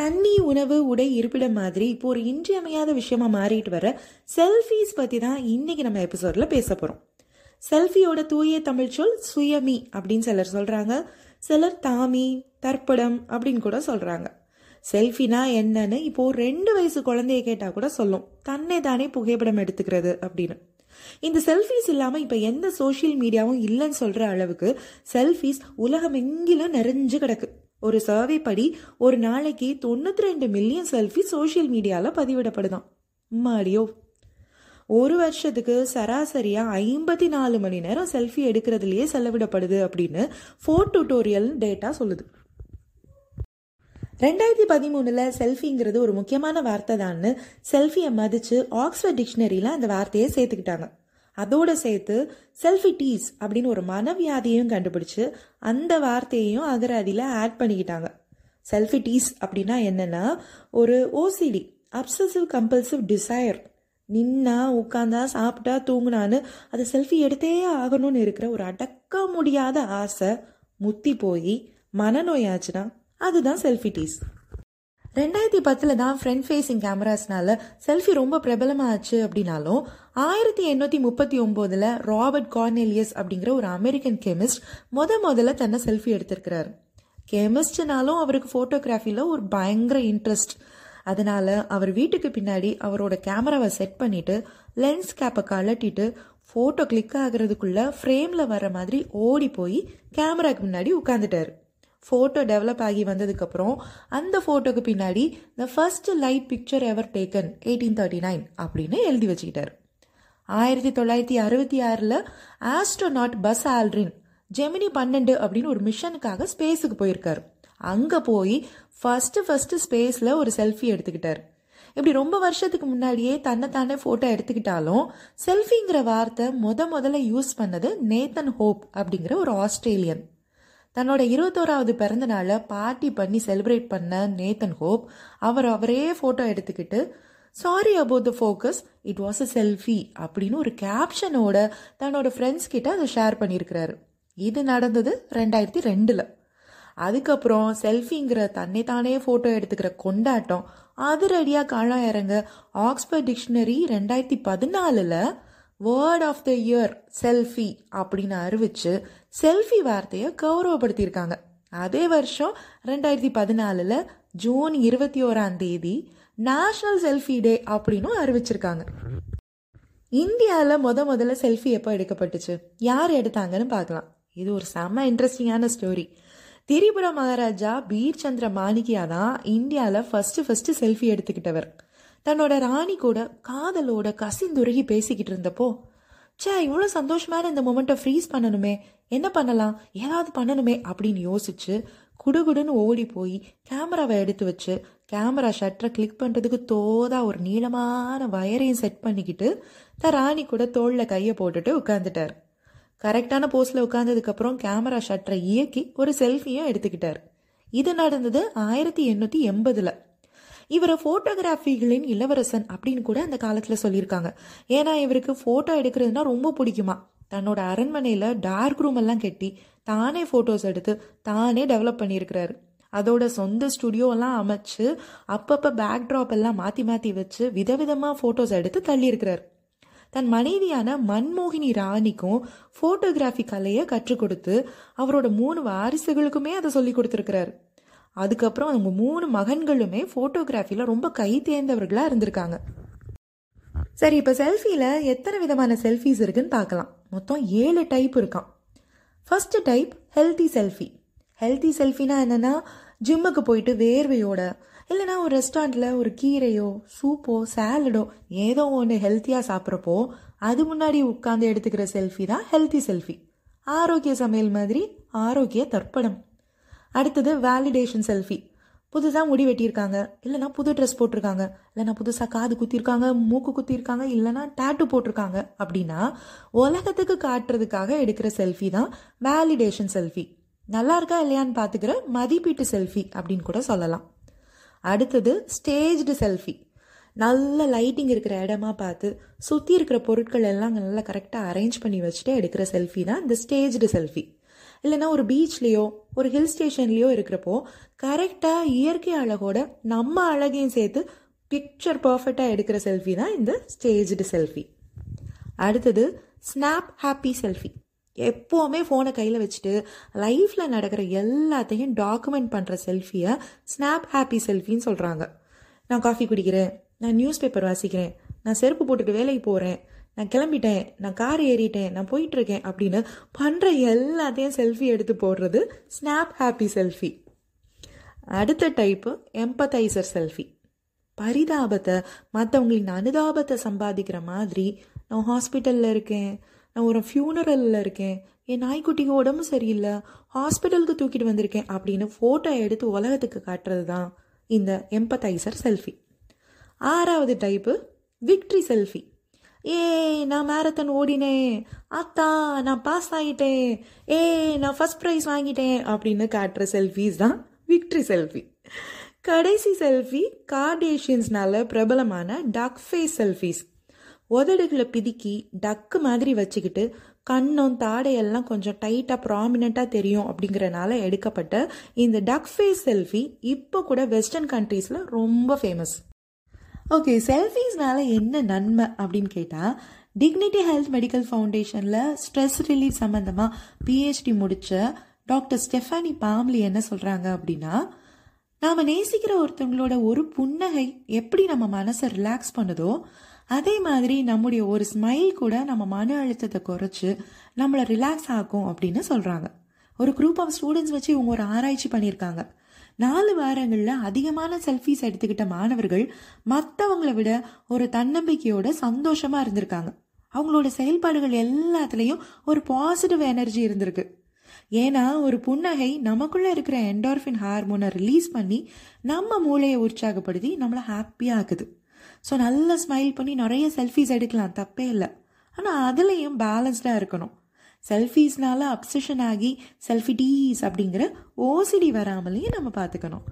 தண்ணி உணவு உடை இருப்பிடம் மாதிரி இப்போ ஒரு இன்றியமையாத விஷயமா மாறிட்டு வர செல்ஃபீஸ் பற்றி தான் இன்னைக்கு நம்ம எபிசோட்ல பேச போகிறோம் செல்ஃபியோட தூய தமிழ் சொல் சுயமி அப்படின்னு சிலர் சொல்கிறாங்க சிலர் தாமி தற்படம் அப்படின்னு கூட சொல்கிறாங்க செல்ஃபினா என்னன்னு இப்போ ஒரு ரெண்டு வயசு குழந்தைய கேட்டால் கூட சொல்லும். தன்னை தானே புகைப்படம் எடுத்துக்கிறது அப்படின்னு. இந்த செல்ஃபீஸ் இல்லாமல் இப்போ எந்த சோஷியல் மீடியாவும் இல்லைன்னு சொல்கிற அளவுக்கு செல்ஃபீஸ் உலகம் எங்கிலும் நிறைஞ்சு கிடக்கு. ஒரு சர்வே படி ஒரு நாளைக்கு தொண்ணூற்றி ரெண்டு மில்லியன் செல்ஃபி சோஷியல் மீடியாவில் பதிவிடப்படுதான். மாடியோ ஒரு வருஷத்துக்கு சராசரியாக ஐம்பத்தி நாலு மணி நேரம் செல்ஃபி எடுக்கிறதுலையே செலவிடப்படுது அப்படின்னு ஃபோர் டுட்டோரியல் டேட்டா சொல்லுது. ரெண்டாயிரத்தி பதிமூணில் செல்ஃபிங்கிறது ஒரு முக்கியமான வார்த்தை தான்னு செல்ஃபியை மதித்து ஆக்ஸ்ஃபர்ட் டிக்ஷனரியில் அந்த வார்த்தையை சேர்த்துக்கிட்டாங்க. அதோட சேர்த்து செல்ஃபி டீஸ் அப்படின்னு ஒரு மனவியாதியையும் கண்டுபிடிச்சு அந்த வார்த்தையையும் அகராதியில் ஆட் பண்ணிக்கிட்டாங்க. செல்ஃபி டீஸ் அப்படின்னா என்னென்னா ஒரு ஓசிடி அப்சசிவ் கம்பல்சிவ் டிசையர் நின்னா உட்காந்தா சாப்பிட்டா தூங்குனான்னு அதை செல்ஃபி எடுத்தே ஆகணும்னு இருக்கிற ஒரு அடக்க முடியாத ஆசை முத்தி போய் மனநோயாச்சுன்னா அதுதான் செல்ஃபி டீஸ் ரெண்டாயிரத்தி பத்தில் தான் ஃப்ரண்ட் ஃபேஸிங் கேமராஸ்னால செல்ஃபி ரொம்ப பிரபலமாச்சு அப்படின்னாலும் ஆயிரத்தி எண்ணூற்றி முப்பத்தி ஒம்போதில் ராபர்ட் கார்னேலியஸ் அப்படிங்கிற ஒரு அமெரிக்கன் கெமிஸ்ட் முத முதல்ல தன்னை செல்ஃபி எடுத்திருக்கிறாரு. கெமிஸ்ட்னாலும் அவருக்கு ஃபோட்டோகிராஃபியில் ஒரு பயங்கர இன்ட்ரெஸ்ட் அதனால் அவர் வீட்டுக்கு பின்னாடி அவரோட கேமராவை செட் பண்ணிவிட்டு லென்ஸ் கேப்பை கலட்டிட்டு ஃபோட்டோ கிளிக் ஆகிறதுக்குள்ளே ஃப்ரேமில் வர மாதிரி ஓடி போய் கேமராக்கு முன்னாடி உட்காந்துட்டார் ஃபோட்டோ டெவலப் ஆகி வந்ததுக்கப்புறம் அந்த ஃபோட்டோக்கு பின்னாடி the first light picture ever taken eighteen thirty nine அப்படின்னு எழுதி வச்சுக்கிட்டார். ஆயிரத்தி தொள்ளாயிரத்தி அறுபத்தி ஆறில் ஆஸ்ட்ரோநாட் பஸ் ஆல்ரின் ஜெமினி பன்னெண்டு அப்படின்னு ஒரு மிஷனுக்காக ஸ்பேஸுக்கு போயிருக்கார். அங்கே போய் ஃபஸ்ட்டு ஃபஸ்ட்டு ஸ்பேஸில் ஒரு செல்ஃபி எடுத்துக்கிட்டார். இப்படி ரொம்ப வருஷத்துக்கு முன்னாடியே தன்னைத்தானே ஃபோட்டோ எடுத்துக்கிட்டாலும் செல்ஃபிங்கிற வார்த்தை முத முதல்ல யூஸ் பண்ணது நேத்தன் ஹோப் அப்படிங்கிற ஒரு ஆஸ்திரேலியன். தன்னோட இருபத்தோராவது பிறந்த நாளை பார்ட்டி பண்ணி செலிப்ரேட் பண்ண நேத்தன் ஹோப் அவர் அவரே ஃபோட்டோ எடுத்துக்கிட்டு sorry about the focus it was a selfie அப்படின்னு ஒரு கேப்ஷனோட தன்னோட ஃப்ரெண்ட்ஸ் கிட்ட அதை ஷேர் பண்ணியிருக்கிறாரு இது நடந்தது ரெண்டாயிரத்தி ரெண்டில். அதுக்கப்புறம் செல்ஃபிங்கிற தன்னை தானே ஃபோட்டோ எடுத்துக்கிற கொண்டாட்டம் அதிரடியாக காணாம இறங்க ஆக்ஸ்போர்ட் டிக்ஷனரி ரெண்டாயிரத்தி பதினாலில் word of the year selfie அப்படின்னு அறிவிச்சு செல்ஃபி வார்த்தையை கௌரவப்படுத்தியிருக்காங்க. அதே வருஷம் ரெண்டாயிரத்தி பதினாலில் ஜூன் இருபத்தி ஓராம் தேதி நேஷனல் செல்ஃபி டே அப்படின்னு அறிவிச்சிருக்காங்க. இந்தியாவில் முத முதல்ல செல்ஃபி எப்போ எடுக்கப்பட்டுச்சு? யார் எடுத்தாங்கன்னு பார்க்கலாம். இது ஒரு செம்ம இன்ட்ரெஸ்டிங்கான ஸ்டோரி திரிபுர மகாராஜா பீர் சந்திர மாணிக்கியா தான் இந்தியாவில் ஃபஸ்ட்டு ஃபஸ்ட்டு செல்ஃபி எடுத்துக்கிட்டவர். தன்னோட ராணி கூட காதலோட கசிந்துருகி பேசிக்கிட்டு இருந்தப்போ சே இவ்வளோ சந்தோஷமான இந்த மொமெண்ட்டை ஃப்ரீஸ் பண்ணணுமே என்ன பண்ணலாம் ஏதாவது பண்ணணுமே அப்படின்னு யோசிச்சு குடுகுடுன்னு ஓடி போய் கேமராவை எடுத்து வச்சு கேமரா ஷட்டரை கிளிக் பண்ணுறதுக்கு தோதா ஒரு நீளமான வயரையும் செட் பண்ணிக்கிட்டு த ராணி கூட தோளில் கையை போட்டுட்டு உட்காந்துட்டார் கரெக்டான போஸ்டில் உட்காந்ததுக்கப்புறம் கேமரா ஷட்டரை இயக்கி ஒரு செல்ஃபியும் எடுத்துக்கிட்டார். இது நடந்தது ஆயிரத்தி எண்ணூற்றி எண்பதில். இவரை ஃபோட்டோகிராஃபிகளின் இளவரசன் அப்படின்னு கூட அந்த காலத்தில் சொல்லியிருக்காங்க. ஏன்னா இவருக்கு ஃபோட்டோ எடுக்கிறதுனா ரொம்ப பிடிக்குமா? தன்னோட அரண்மனையில் டார்க் ரூம் எல்லாம் கட்டி தானே ஃபோட்டோஸ் எடுத்து தானே டெவலப் பண்ணியிருக்கிறாரு. அதோட சொந்த ஸ்டுடியோலாம் அமைச்சு அப்பப்போ பேக்ட்ராப் எல்லாம் மாற்றி மாற்றி வச்சு விதவிதமாக ஃபோட்டோஸ் எடுத்து தள்ளியிருக்கிறார். தன் மனைவியான மன்மோகினி ராணிக்கும் ஃபோட்டோகிராஃபி கலையை கற்றுக் கொடுத்து அவரோட மூணு வாரிசுகளுக்குமே அதை சொல்லி கொடுத்துருக்கிறாரு. அதுக்கப்புறம் அவங்க மூணு மகன்களுமே ஃபோட்டோகிராஃபியில் ரொம்ப கை தேர்ந்தவர்களாக இருந்திருக்காங்க. சரி இப்போ செல்ஃபியில் எத்தனை விதமான செல்ஃபிஸ் இருக்குன்னு பார்க்கலாம். மொத்தம் ஏழு டைப் இருக்கான் first type healthy selfie healthy செல்ஃபினா என்னென்னா ஜிம்முக்கு போயிட்டு வேர்வையோட இல்லைனா ஒரு ரெஸ்டாரண்ட்டில் ஒரு கீரையோ சூப்போ சாலடோ ஏதோ ஒன்று ஹெல்த்தியாக சாப்பிட்றப்போ அது முன்னாடி உட்காந்து எடுத்துக்கிற செல்ஃபி தான் ஹெல்த்தி செல்ஃபி ஆரோக்கிய சமையல் மாதிரி ஆரோக்கிய தர்ப்பணம். அடுத்தது வேலிடேஷன் செல்ஃபி புதுசாக முடி வெட்டியிருக்காங்க. இல்லைனா புது ட்ரெஸ் போட்டிருக்காங்க. இல்லைனா புதுசாக காது குத்திருக்காங்க மூக்கு குத்திருக்காங்க இல்லைனா டேட்டு போட்டிருக்காங்க அப்படின்னா உலகத்துக்கு காட்டுறதுக்காக எடுக்கிற செல்ஃபி தான் வேலிடேஷன் செல்ஃபி நல்லா இருக்கா இல்லையான்னு பார்த்துக்கிற மதிப்பீட்டு செல்ஃபி அப்படின்னு கூட சொல்லலாம். அடுத்தது ஸ்டேஜ்டு செல்ஃபி நல்ல லைட்டிங் இருக்கிற இடமா பார்த்து சுற்றி இருக்கிற பொருட்கள் எல்லாம் நல்லா கரெக்டாக அரேஞ்ச் பண்ணி வச்சுட்டு எடுக்கிற செல்ஃபி தான் இந்த ஸ்டேஜ்டு செல்ஃபி இல்லைன்னா ஒரு பீச்லேயோ ஒரு ஹில் ஸ்டேஷன்லேயோ இருக்கிறப்போ கரெக்டாக இயற்கை அழகோட நம்ம அழகையும் சேர்த்து பிக்சர் பர்ஃபெக்டாக எடுக்கிற செல்ஃபி தான் இந்த ஸ்டேஜ்டு செல்ஃபி அடுத்தது ஸ்னாப் ஹாப்பி செல்ஃபி எப்போவுமே ஃபோனை கையில் வச்சுட்டு லைஃப்பில் நடக்கிற எல்லாத்தையும் டாக்குமெண்ட் பண்ணுற செல்ஃபியை ஸ்னாப் ஹாப்பி செல்ஃபின்னு சொல்கிறாங்க நான் காஃபி குடிக்கிறேன் நான் நியூஸ் பேப்பர் வாசிக்கிறேன் நான் செருப்பு போட்டுட்டு வேலைக்கு போகிறேன் நான் கிளம்பிட்டேன் நான் கார் ஏறிட்டேன் நான் போயிட்டுருக்கேன் அப்படின்னு பண்ணுற எல்லாத்தையும் செல்ஃபி எடுத்து போடுறது ஸ்னாப் ஹாப்பி செல்ஃபி அடுத்த டைப்பு எம்பத்தைசர் செல்ஃபி பரிதாபத்தை மற்றவங்களின் அனுதாபத்தை சம்பாதிக்கிற மாதிரி நான் ஹாஸ்பிட்டலில் இருக்கேன் நான் ஒரு ஃபியூனரலில் இருக்கேன் என் நாய்க்குட்டிக்கு உடம்பு சரியில்லை ஹாஸ்பிட்டலுக்கு தூக்கிட்டு வந்திருக்கேன் அப்படின்னு ஃபோட்டோ எடுத்து உலகத்துக்கு காட்டுறது தான் இந்த எம்பத்தைசர் செல்ஃபி ஆறாவது டைப்பு விக்ட்ரி செல்ஃபி ஏ நான் மேரத்தான் ஓடினேன். அத்தா நான் பாஸ் ஆகிட்டேன் ஏ நான் ஃபஸ்ட் ப்ரைஸ் வாங்கிட்டேன். அப்படின்னு காட்டுற செல்ஃபீஸ் தான் விக்ட்ரி செல்ஃபி கடைசி செல்ஃபி கார்டேஷியன்ஸ்னால பிரபலமான டக் ஃபேஸ் செல்ஃபீஸ் உதடுகளை பிதுக்கி டக்கு மாதிரி வச்சுக்கிட்டு கண்ணும் தாடையெல்லாம் கொஞ்சம் டைட்டாக ப்ராமினெண்ட்டாக தெரியும் அப்படிங்கிறனால எடுக்கப்பட்ட இந்த டக் ஃபேஸ் செல்ஃபி இப்போ கூட வெஸ்டர்ன் கண்ட்ரீஸில் ரொம்ப ஃபேமஸ் ஓகே செல்ஃபீஸ்னால என்ன நன்மை அப்படின்னு கேட்டால் டிக்னிட்டி ஹெல்த் மெடிக்கல் ஃபவுண்டேஷனில் ஸ்ட்ரெஸ் ரிலீஃப் சம்மந்தமாக பிஹெச்டி முடித்த டாக்டர் ஸ்டெஃபானி பாம்லி என்ன சொல்கிறாங்க அப்படின்னா நாம் நேசிக்கிற ஒருத்தவங்களோட ஒரு புன்னகை எப்படி நம்ம மனசை ரிலாக்ஸ் பண்ணுதோ அதே மாதிரி நம்முடைய ஒரு ஸ்மைல் கூட நம்ம மன அழுத்தத்தை குறைச்சி நம்மளை ரிலாக்ஸ் ஆகும் அப்படின்னு சொல்கிறாங்க ஒரு குரூப் ஆஃப் ஸ்டூடெண்ட்ஸ் வச்சு இவங்க ஒரு ஆராய்ச்சி பண்ணியிருக்காங்க. நாலு வாரங்களில் அதிகமான செல்ஃபீஸ் எடுத்துக்கிட்ட மாணவர்கள் மற்றவங்களை விட ஒரு தன்னம்பிக்கையோட சந்தோஷமாக இருந்திருக்காங்க. அவங்களோட செயல்பாடுகள் எல்லாத்துலேயும் ஒரு பாசிட்டிவ் எனர்ஜி இருந்திருக்கு. ஏன்னா ஒரு புன்னகை நமக்குள்ளே இருக்கிற என்டார்ஃபின் ஹார்மோனை ரிலீஸ் பண்ணி நம்ம மூளையை உற்சாகப்படுத்தி நம்மளை ஹாப்பியாக ஆக்குது. ஸோ நல்லா ஸ்மைல் பண்ணி நிறைய செல்ஃபீஸ் எடுக்கலாம் தப்பே இல்லை. ஆனால் அதுலேயும் பேலன்ஸ்டாக இருக்கணும். செல்ஃபீஸ்னால அப்சஷன் ஆகி செல்ஃபி டீஸ் அப்படிங்கிற ஓசிடி வராமலையும் நம்ம பார்த்துக்கணும்.